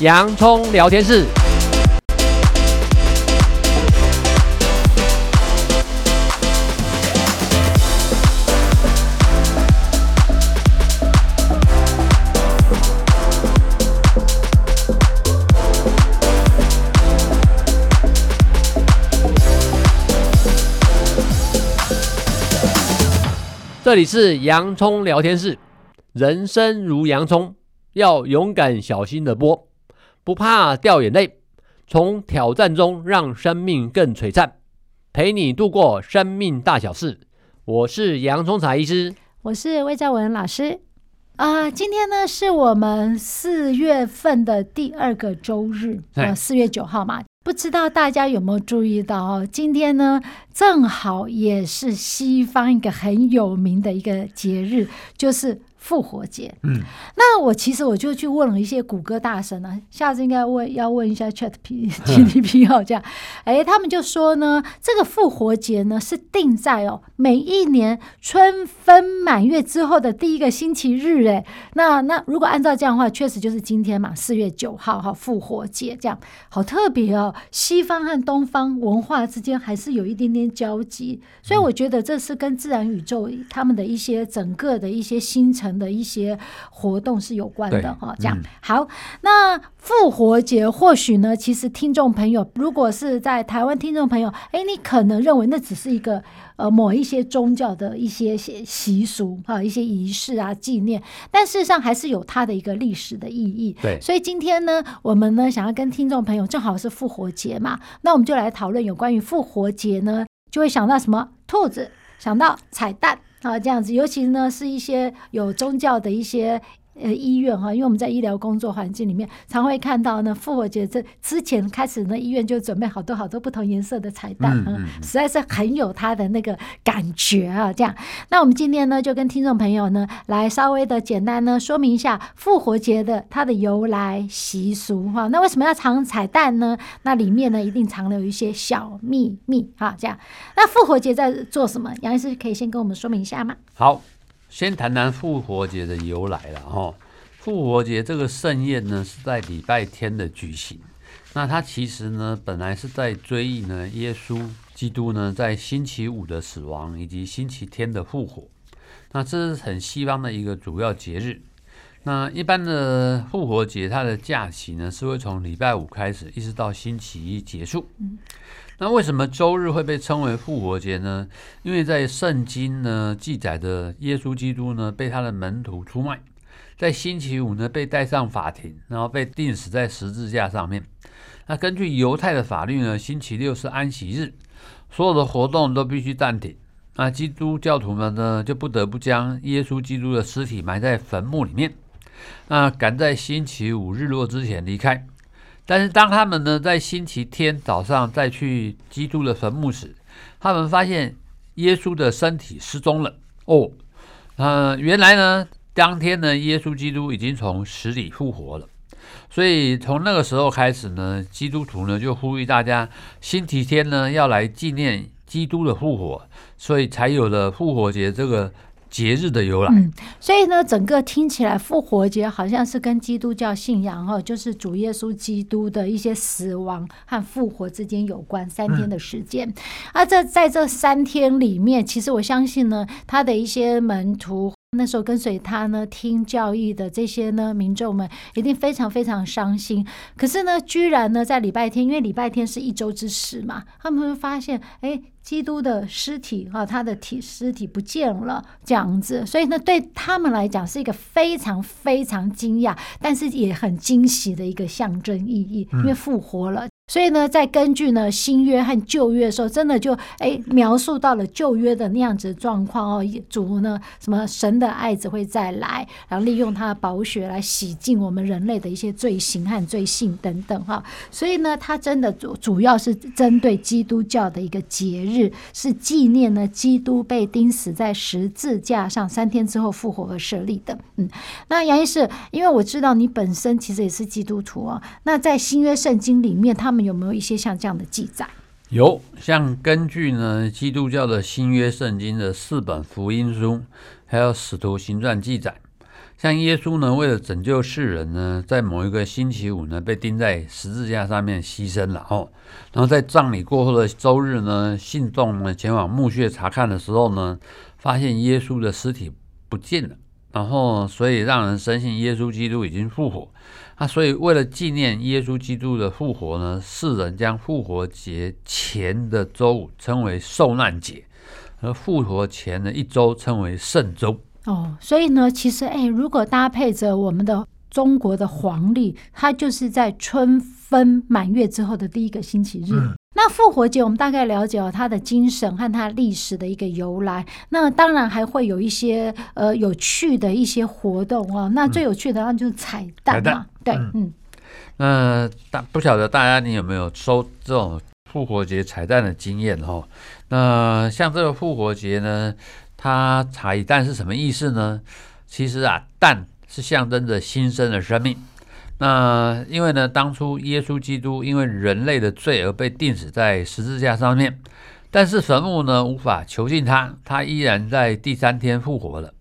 洋葱聊天室。这里是洋葱聊天室，人生如洋葱，要勇敢小心的剥，不怕掉眼泪，从挑战中让生命更璀璨，陪你度过生命大小事。我是洋葱茶医师，我是魏兆文老师。啊、呃，今天呢是我们四月份的第二个周日，呃，四月九号嘛。不知道大家有没有注意到哦？今天呢，正好也是西方一个很有名的一个节日，就是。复活节，嗯，那我其实我就去问了一些谷歌大神啊，下次应该问要问一下 Chat P GPT 哦，这样，哎，他们就说呢，这个复活节呢是定在哦每一年春分满月之后的第一个星期日，哎，那那如果按照这样的话，确实就是今天嘛，四月九号哈，复活节这样，好特别哦，西方和东方文化之间还是有一点点交集，所以我觉得这是跟自然宇宙他们的一些整个的一些星辰。的一些活动是有关的哈，这样、嗯、好。那复活节或许呢，其实听众朋友，如果是在台湾听众朋友，哎，你可能认为那只是一个呃某一些宗教的一些习俗哈，一些仪式啊纪念，但事实上还是有它的一个历史的意义。对，所以今天呢，我们呢想要跟听众朋友，正好是复活节嘛，那我们就来讨论有关于复活节呢，就会想到什么？兔子，想到彩蛋。啊，这样子，尤其呢，是一些有宗教的一些。呃，医院哈，因为我们在医疗工作环境里面，常会看到呢，复活节这之前开始呢，医院就准备好多好多不同颜色的彩蛋，嗯，嗯，实在是很有它的那个感觉啊。这样，那我们今天呢，就跟听众朋友呢，来稍微的简单呢说明一下复活节的它的由来习俗哈。那为什么要藏彩蛋呢？那里面呢，一定藏了有一些小秘密哈。这样，那复活节在做什么？杨医师可以先跟我们说明一下吗？好。先谈谈复活节的由来了哈。复活节这个盛宴呢，是在礼拜天的举行。那它其实呢，本来是在追忆呢耶稣基督呢在星期五的死亡以及星期天的复活。那这是很西方的一个主要节日。那一般的复活节，它的假期呢是会从礼拜五开始，一直到星期一结束。那为什么周日会被称为复活节呢？因为在圣经呢记载的耶稣基督呢被他的门徒出卖，在星期五呢被带上法庭，然后被钉死在十字架上面。那根据犹太的法律呢，星期六是安息日，所有的活动都必须暂停。那基督教徒们呢就不得不将耶稣基督的尸体埋在坟墓里面，那赶在星期五日落之前离开。但是当他们呢在星期天早上再去基督的坟墓时，他们发现耶稣的身体失踪了。哦，呃，原来呢当天呢耶稣基督已经从死里复活了。所以从那个时候开始呢，基督徒呢就呼吁大家星期天呢要来纪念基督的复活，所以才有了复活节这个。节日的由来，嗯，所以呢，整个听起来复活节好像是跟基督教信仰哈，就是主耶稣基督的一些死亡和复活之间有关，三天的时间。而这在这三天里面，其实我相信呢，他的一些门徒。那时候跟随他呢，听教义的这些呢民众们一定非常非常伤心。可是呢，居然呢在礼拜天，因为礼拜天是一周之始嘛，他们会发现，哎，基督的尸体啊，他的体尸体不见了这样子。所以呢，对他们来讲是一个非常非常惊讶，但是也很惊喜的一个象征意义，因为复活了。所以呢，在根据呢新约和旧约的时候，真的就哎描述到了旧约的那样子状况哦，主呢什么神的爱子会再来，然后利用他的宝血来洗净我们人类的一些罪行和罪性等等哈。所以呢，它真的主主要是针对基督教的一个节日，是纪念呢基督被钉死在十字架上三天之后复活而设立的。嗯，那杨医师，因为我知道你本身其实也是基督徒啊，那在新约圣经里面，他们有没有一些像这样的记载？有，像根据呢基督教的新约圣经的四本福音书，还有使徒行传记载，像耶稣呢，为了拯救世人呢，在某一个星期五呢，被钉在十字架上面牺牲了哦。然后在葬礼过后的周日呢，信众呢前往墓穴查看的时候呢，发现耶稣的尸体不见了。然后，所以让人深信耶稣基督已经复活。那，所以为了纪念耶稣基督的复活呢，世人将复活节前的周五称为受难节，而复活前的一周称为圣周。哦，所以呢，其实哎，如果搭配着我们的中国的黄历，它就是在春分满月之后的第一个星期日。嗯那复活节，我们大概了解了它的精神和它历史的一个由来。那当然还会有一些呃有趣的一些活动哦。那最有趣的那就是彩蛋嘛，对，嗯。那大不晓得大家你有没有收这种复活节彩蛋的经验哦？那像这个复活节呢，它彩蛋是什么意思呢？其实啊，蛋是象征着新生的生命。那因为呢，当初耶稣基督因为人类的罪而被钉死在十字架上面，但是坟墓呢无法囚禁他，他依然在第三天复活了。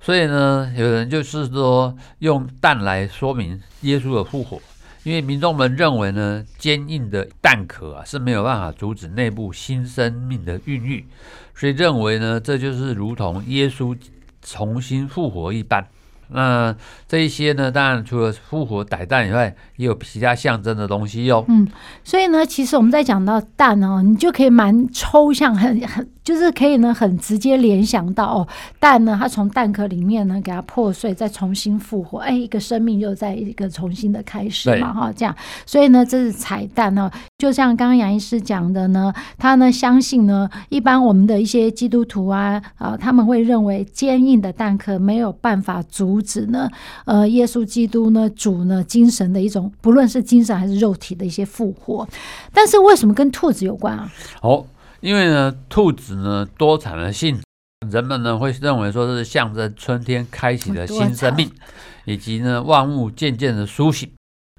所以呢，有人就是说用蛋来说明耶稣的复活，因为民众们认为呢，坚硬的蛋壳啊是没有办法阻止内部新生命的孕育，所以认为呢，这就是如同耶稣重新复活一般。那这一些呢，当然除了复活歹蛋以外，也有其他象征的东西哟。嗯，所以呢，其实我们在讲到蛋哦，你就可以蛮抽象，很很就是可以呢，很直接联想到哦，蛋呢，它从蛋壳里面呢给它破碎，再重新复活，哎，一个生命又在一个重新的开始嘛，哈，这样。所以呢，这是彩蛋呢，就像刚刚杨医师讲的呢，他呢相信呢，一般我们的一些基督徒啊啊，他们会认为坚硬的蛋壳没有办法阻。止呢，呃，耶稣基督呢，主呢，精神的一种，不论是精神还是肉体的一些复活。但是为什么跟兔子有关啊？哦，因为呢，兔子呢多产的性，人们呢会认为说这是象征春天开启的新生命，以及呢万物渐渐的苏醒。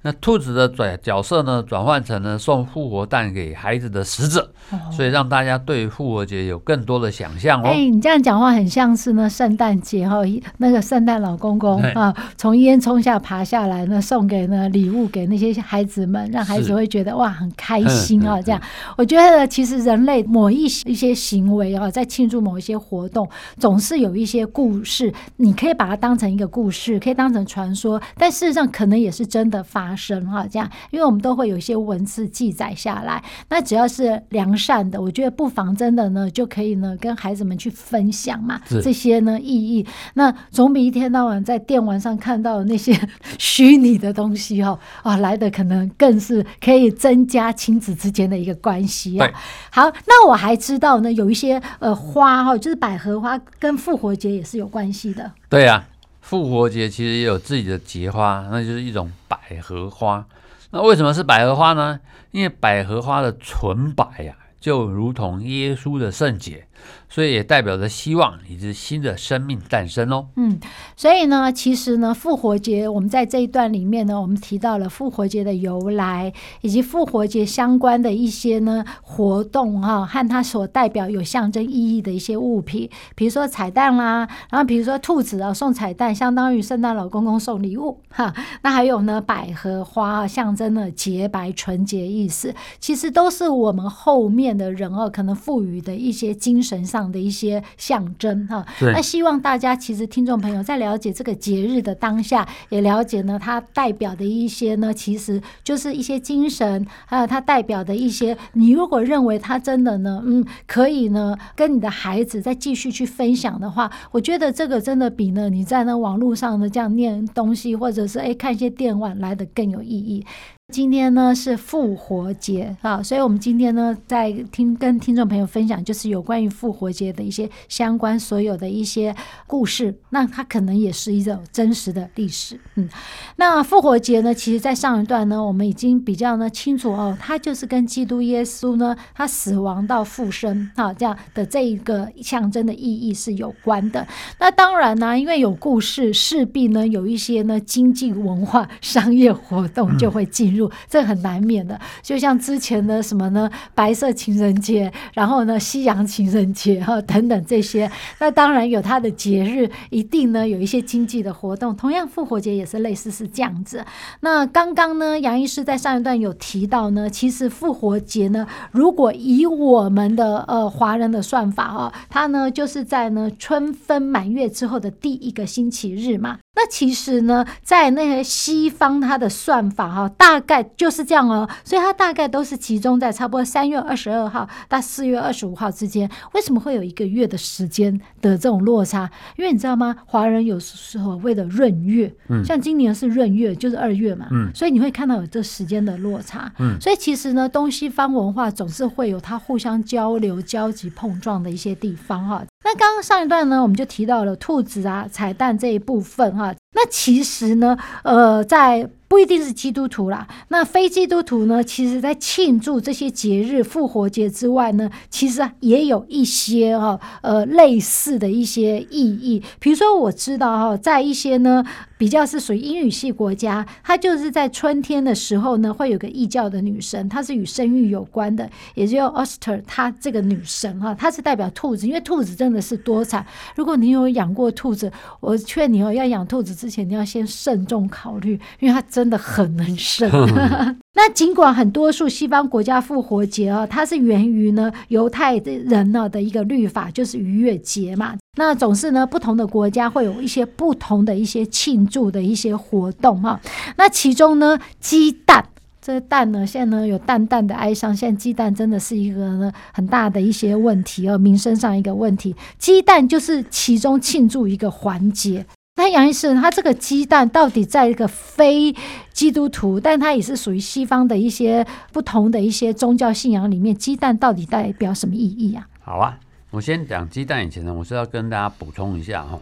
那兔子的转角色呢，转换成了送复活蛋给孩子的使者，哦、所以让大家对复活节有更多的想象哦。哎、欸，你这样讲话很像是呢，圣诞节哈，那个圣诞老公公啊，从烟囱下爬下来呢，送给呢礼物给那些孩子们，让孩子会觉得哇很开心啊。这样，我觉得其实人类某一一些行为啊，在庆祝某一些活动，总是有一些故事，你可以把它当成一个故事，可以当成传说，但事实上可能也是真的发生。神哈，这样，因为我们都会有一些文字记载下来。那只要是良善的，我觉得不妨真的呢，就可以呢跟孩子们去分享嘛。这些呢意义，那总比一天到晚在电玩上看到那些 虚拟的东西哈啊来的可能更是可以增加亲子之间的一个关系啊。好，那我还知道呢，有一些呃花哈，就是百合花，跟复活节也是有关系的。对呀、啊。复活节其实也有自己的节花，那就是一种百合花。那为什么是百合花呢？因为百合花的纯白呀、就如同耶稣的圣洁。所以也代表着希望以及新的生命诞生哦。嗯，所以呢，其实呢，复活节我们在这一段里面呢，我们提到了复活节的由来，以及复活节相关的一些呢活动哈，和它所代表有象征意义的一些物品，比如说彩蛋啦，然后比如说兔子啊送彩蛋，相当于圣诞老公公送礼物哈。那还有呢，百合花啊象征了洁白纯洁意思，其实都是我们后面的人哦可能赋予的一些精神。上上的一些象征哈，那希望大家其实听众朋友在了解这个节日的当下，也了解呢它代表的一些呢，其实就是一些精神，还有它代表的一些。你如果认为它真的呢，嗯，可以呢跟你的孩子再继续去分享的话，我觉得这个真的比呢你在那网络上呢这样念东西，或者是诶看一些电玩来的更有意义。今天呢是复活节啊，所以我们今天呢在听跟听众朋友分享，就是有关于复活节的一些相关所有的一些故事。那它可能也是一种真实的历史。嗯，那复活节呢，其实在上一段呢，我们已经比较呢清楚哦，它就是跟基督耶稣呢他死亡到复生啊这样的这一个象征的意义是有关的。那当然呢，因为有故事，势必呢有一些呢经济文化商业活动就会进入。这很难免的。就像之前的什么呢，白色情人节，然后呢，夕阳情人节哈等等这些，那当然有它的节日，一定呢有一些经济的活动。同样，复活节也是类似是这样子。那刚刚呢，杨医师在上一段有提到呢，其实复活节呢，如果以我们的呃华人的算法啊，它呢就是在呢春分满月之后的第一个星期日嘛。那其实呢，在那些西方它的算法哈，大概就是这样哦，所以它大概都是集中在差不多三月二十二号到四月二十五号之间。为什么会有一个月的时间的这种落差？因为你知道吗？华人有所谓的闰月，嗯，像今年是闰月，就是二月嘛，嗯，所以你会看到有这时间的落差，嗯，所以其实呢，东西方文化总是会有它互相交流、交集、碰撞的一些地方哈。那刚刚上一段呢，我们就提到了兔子啊、彩蛋这一部分哈。那其实呢，呃，在不一定是基督徒啦，那非基督徒呢，其实在庆祝这些节日，复活节之外呢，其实也有一些哈，呃，类似的一些意义。比如说，我知道哈，在一些呢。比较是属于英语系国家，它就是在春天的时候呢，会有个异教的女神，她是与生育有关的，也就是 Oster，她这个女神哈，她是代表兔子，因为兔子真的是多产。如果你有养过兔子，我劝你哦，要养兔子之前，你要先慎重考虑，因为它真的很能生。那尽管很多数西方国家复活节啊，它是源于呢犹太人呢的一个律法，就是逾越节嘛。那总是呢，不同的国家会有一些不同的一些庆祝的一些活动哈。那其中呢，鸡蛋这蛋呢，现在呢有淡淡的哀伤。现在鸡蛋真的是一个呢很大的一些问题哦，民生上一个问题。鸡蛋就是其中庆祝一个环节。那杨医师，他这个鸡蛋到底在一个非基督徒，但它也是属于西方的一些不同的一些宗教信仰里面，鸡蛋到底代表什么意义啊？好啊。我先讲鸡蛋以前呢，我是要跟大家补充一下哈，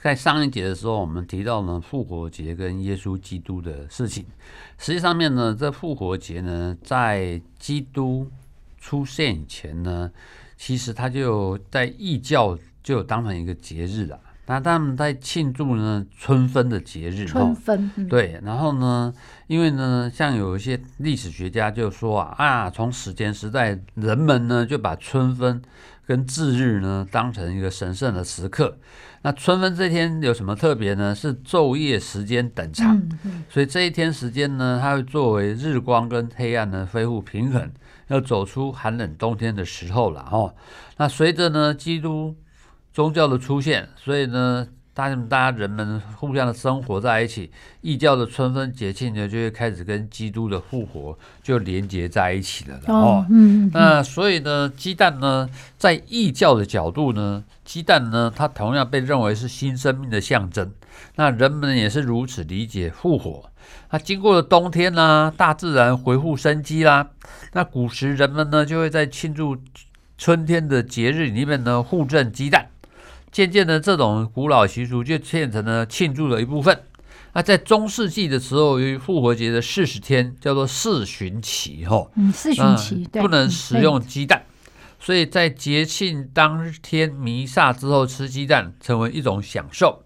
在上一节的时候，我们提到呢复活节跟耶稣基督的事情。实际上面呢，这复活节呢，在基督出现以前呢，其实他就在异教就有当成一个节日了。那他们在庆祝呢春分的节日，春分、嗯、对，然后呢，因为呢，像有一些历史学家就说啊啊，从史前时代人们呢就把春分跟至日呢当成一个神圣的时刻。那春分这天有什么特别呢？是昼夜时间等长，所以这一天时间呢，它会作为日光跟黑暗呢恢复平衡，要走出寒冷冬天的时候了哦。那随着呢基督。宗教的出现，所以呢，大家大家人们互相的生活在一起，异教的春分节庆呢，就会开始跟基督的复活就连接在一起了。哦，嗯，那所以呢，鸡蛋呢，在异教的角度呢，鸡蛋呢，它同样被认为是新生命的象征。那人们也是如此理解复活。那经过了冬天呢、啊，大自然恢复生机啦。那古时人们呢，就会在庆祝春天的节日里面呢，互赠鸡蛋。渐渐的，这种古老习俗就变成了庆祝的一部分。那在中世纪的时候，由于复活节的四十天叫做四旬期，吼，嗯，四旬期对，不能食用鸡蛋，所以在节庆当天弥撒之后吃鸡蛋成为一种享受。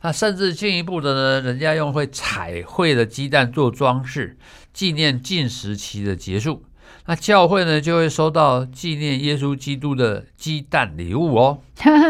那甚至进一步的呢，人家用会彩绘的鸡蛋做装饰，纪念禁食期的结束。那教会呢，就会收到纪念耶稣基督的鸡蛋礼物哦。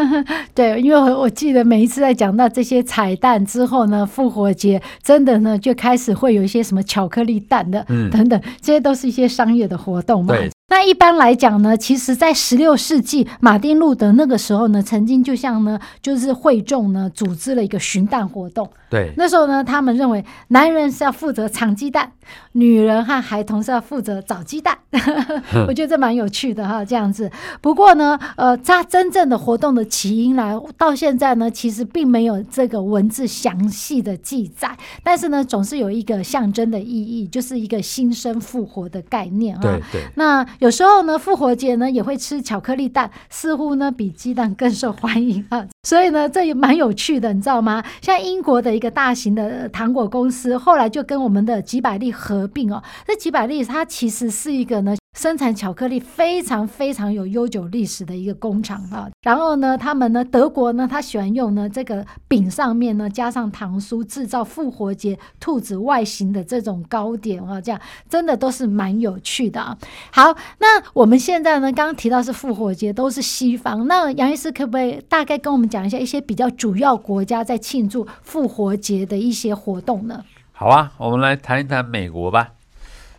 对，因为我记得每一次在讲到这些彩蛋之后呢，复活节真的呢就开始会有一些什么巧克力蛋的，嗯，等等，这些都是一些商业的活动嘛。对。那一般来讲呢，其实，在十六世纪，马丁路德那个时候呢，曾经就像呢，就是会众呢，组织了一个寻蛋活动。对，那时候呢，他们认为男人是要负责藏鸡蛋，女人和孩童是要负责找鸡蛋。我觉得这蛮有趣的哈，这样子。不过呢，呃，它真正的活动的起因来到现在呢，其实并没有这个文字详细的记载，但是呢，总是有一个象征的意义，就是一个新生复活的概念啊。对对，那。有时候呢，复活节呢也会吃巧克力蛋，似乎呢比鸡蛋更受欢迎啊。所以呢，这也蛮有趣的，你知道吗？像英国的一个大型的糖果公司，后来就跟我们的吉百利合并哦。这吉百利它其实是一个呢。生产巧克力非常非常有悠久历史的一个工厂啊，然后呢，他们呢，德国呢，他喜欢用呢这个饼上面呢加上糖酥，制造复活节兔子外形的这种糕点啊，这样真的都是蛮有趣的啊。好，那我们现在呢，刚刚提到是复活节都是西方，那杨医师可不可以大概跟我们讲一下一些比较主要国家在庆祝复活节的一些活动呢？好啊，我们来谈一谈美国吧，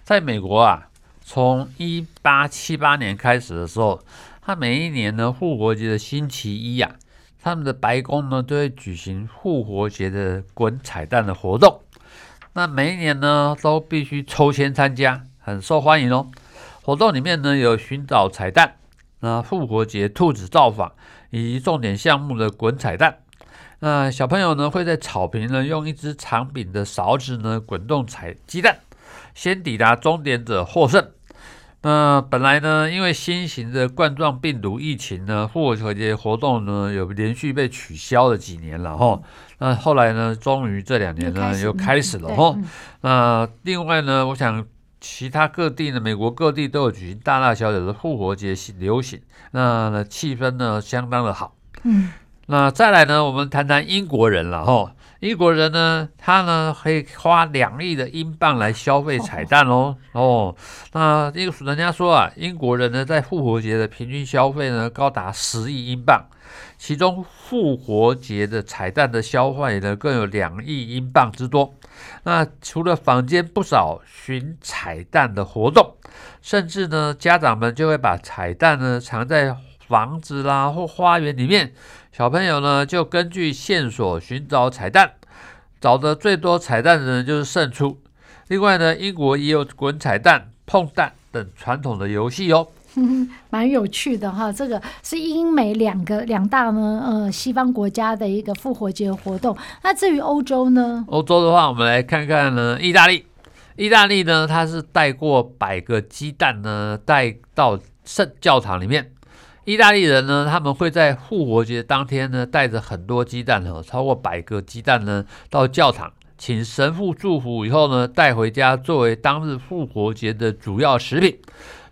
在美国啊。从一八七八年开始的时候，他每一年呢复活节的星期一呀、他们的白宫呢都会举行复活节的滚彩蛋的活动。那每一年呢都必须抽签参加，很受欢迎哦。活动里面呢有寻找彩蛋，那复活节兔子造访以及重点项目的滚彩蛋。那小朋友呢会在草坪呢用一只长柄的勺子呢滚动彩鸡蛋。先抵达终点者获胜。那本来呢，因为新型的冠状病毒疫情呢，复活节活动呢有连续被取消了几年了哈。那后来呢，终于这两年呢又开始了哈。那另外呢，我想其他各地呢，美国各地都有举行大大小小的复活节流行，那气氛呢相当的好。嗯。那再来呢，我们谈谈英国人了哈。英国人呢，他呢可以花两亿的英镑来消费彩蛋哦。哦，那这个人家说啊，英国人呢在复活节的平均消费呢高达十亿英镑，其中复活节的彩蛋的消费呢更有两亿英镑之多。那除了坊间不少寻彩蛋的活动，甚至呢家长们就会把彩蛋呢藏在房子啦或花园里面。小朋友呢，就根据线索寻找彩蛋，找的最多彩蛋的人就是胜出。另外呢，英国也有滚彩蛋、碰蛋等传统的游戏哦，蛮有趣的哈。这个是英美两个两大呢呃西方国家的一个复活节活动。那至于欧洲呢？欧洲的话，我们来看看呢，意大利。意大利呢，它是带过百个鸡蛋呢，带到圣教堂里面。意大利人呢，他们会在复活节当天呢，带着很多鸡蛋哈，超过百个鸡蛋呢，到教堂请神父祝福以后呢，带回家作为当日复活节的主要食品。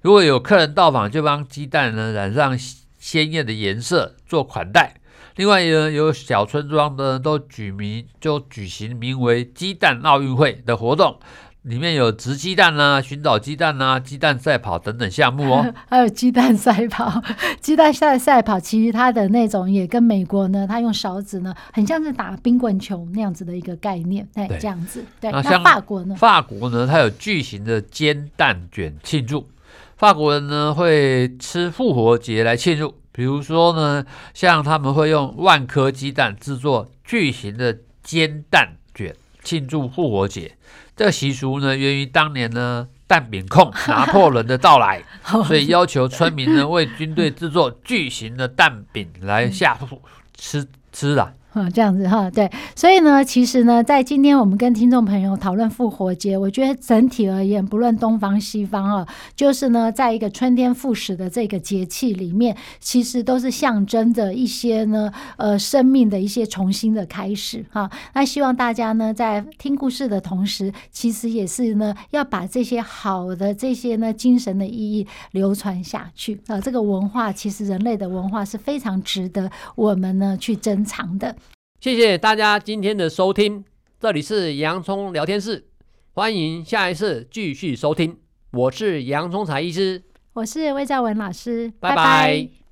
如果有客人到访，就帮鸡蛋呢染上鲜艳的颜色做款待。另外呢，有小村庄的都举名就举行名为“鸡蛋奥运会”的活动。里面有掷鸡蛋啊、寻找鸡蛋啊、鸡蛋赛跑等等项目哦。还有鸡蛋赛跑，鸡蛋赛赛跑，其实它的那种也跟美国呢，它用勺子呢，很像是打冰棍球那样子的一个概念，哎，这样子。对，那像法国呢？法国呢，它有巨型的煎蛋卷庆祝。法国人呢会吃复活节来庆祝，比如说呢，像他们会用万颗鸡蛋制作巨型的煎蛋卷庆祝复活节。这个习俗呢，源于当年呢蛋饼控 拿破仑的到来，所以要求村民呢 为军队制作巨型的蛋饼来下厨吃吃的。啊，这样子哈，对，所以呢，其实呢，在今天我们跟听众朋友讨论复活节，我觉得整体而言，不论东方西方啊，就是呢，在一个春天复始的这个节气里面，其实都是象征着一些呢，呃，生命的一些重新的开始哈。那希望大家呢，在听故事的同时，其实也是呢，要把这些好的这些呢精神的意义流传下去啊。这个文化其实人类的文化是非常值得我们呢去珍藏的。谢谢大家今天的收听，这里是洋葱聊天室，欢迎下一次继续收听。我是洋葱才医师，我是魏兆文老师，拜拜。拜拜。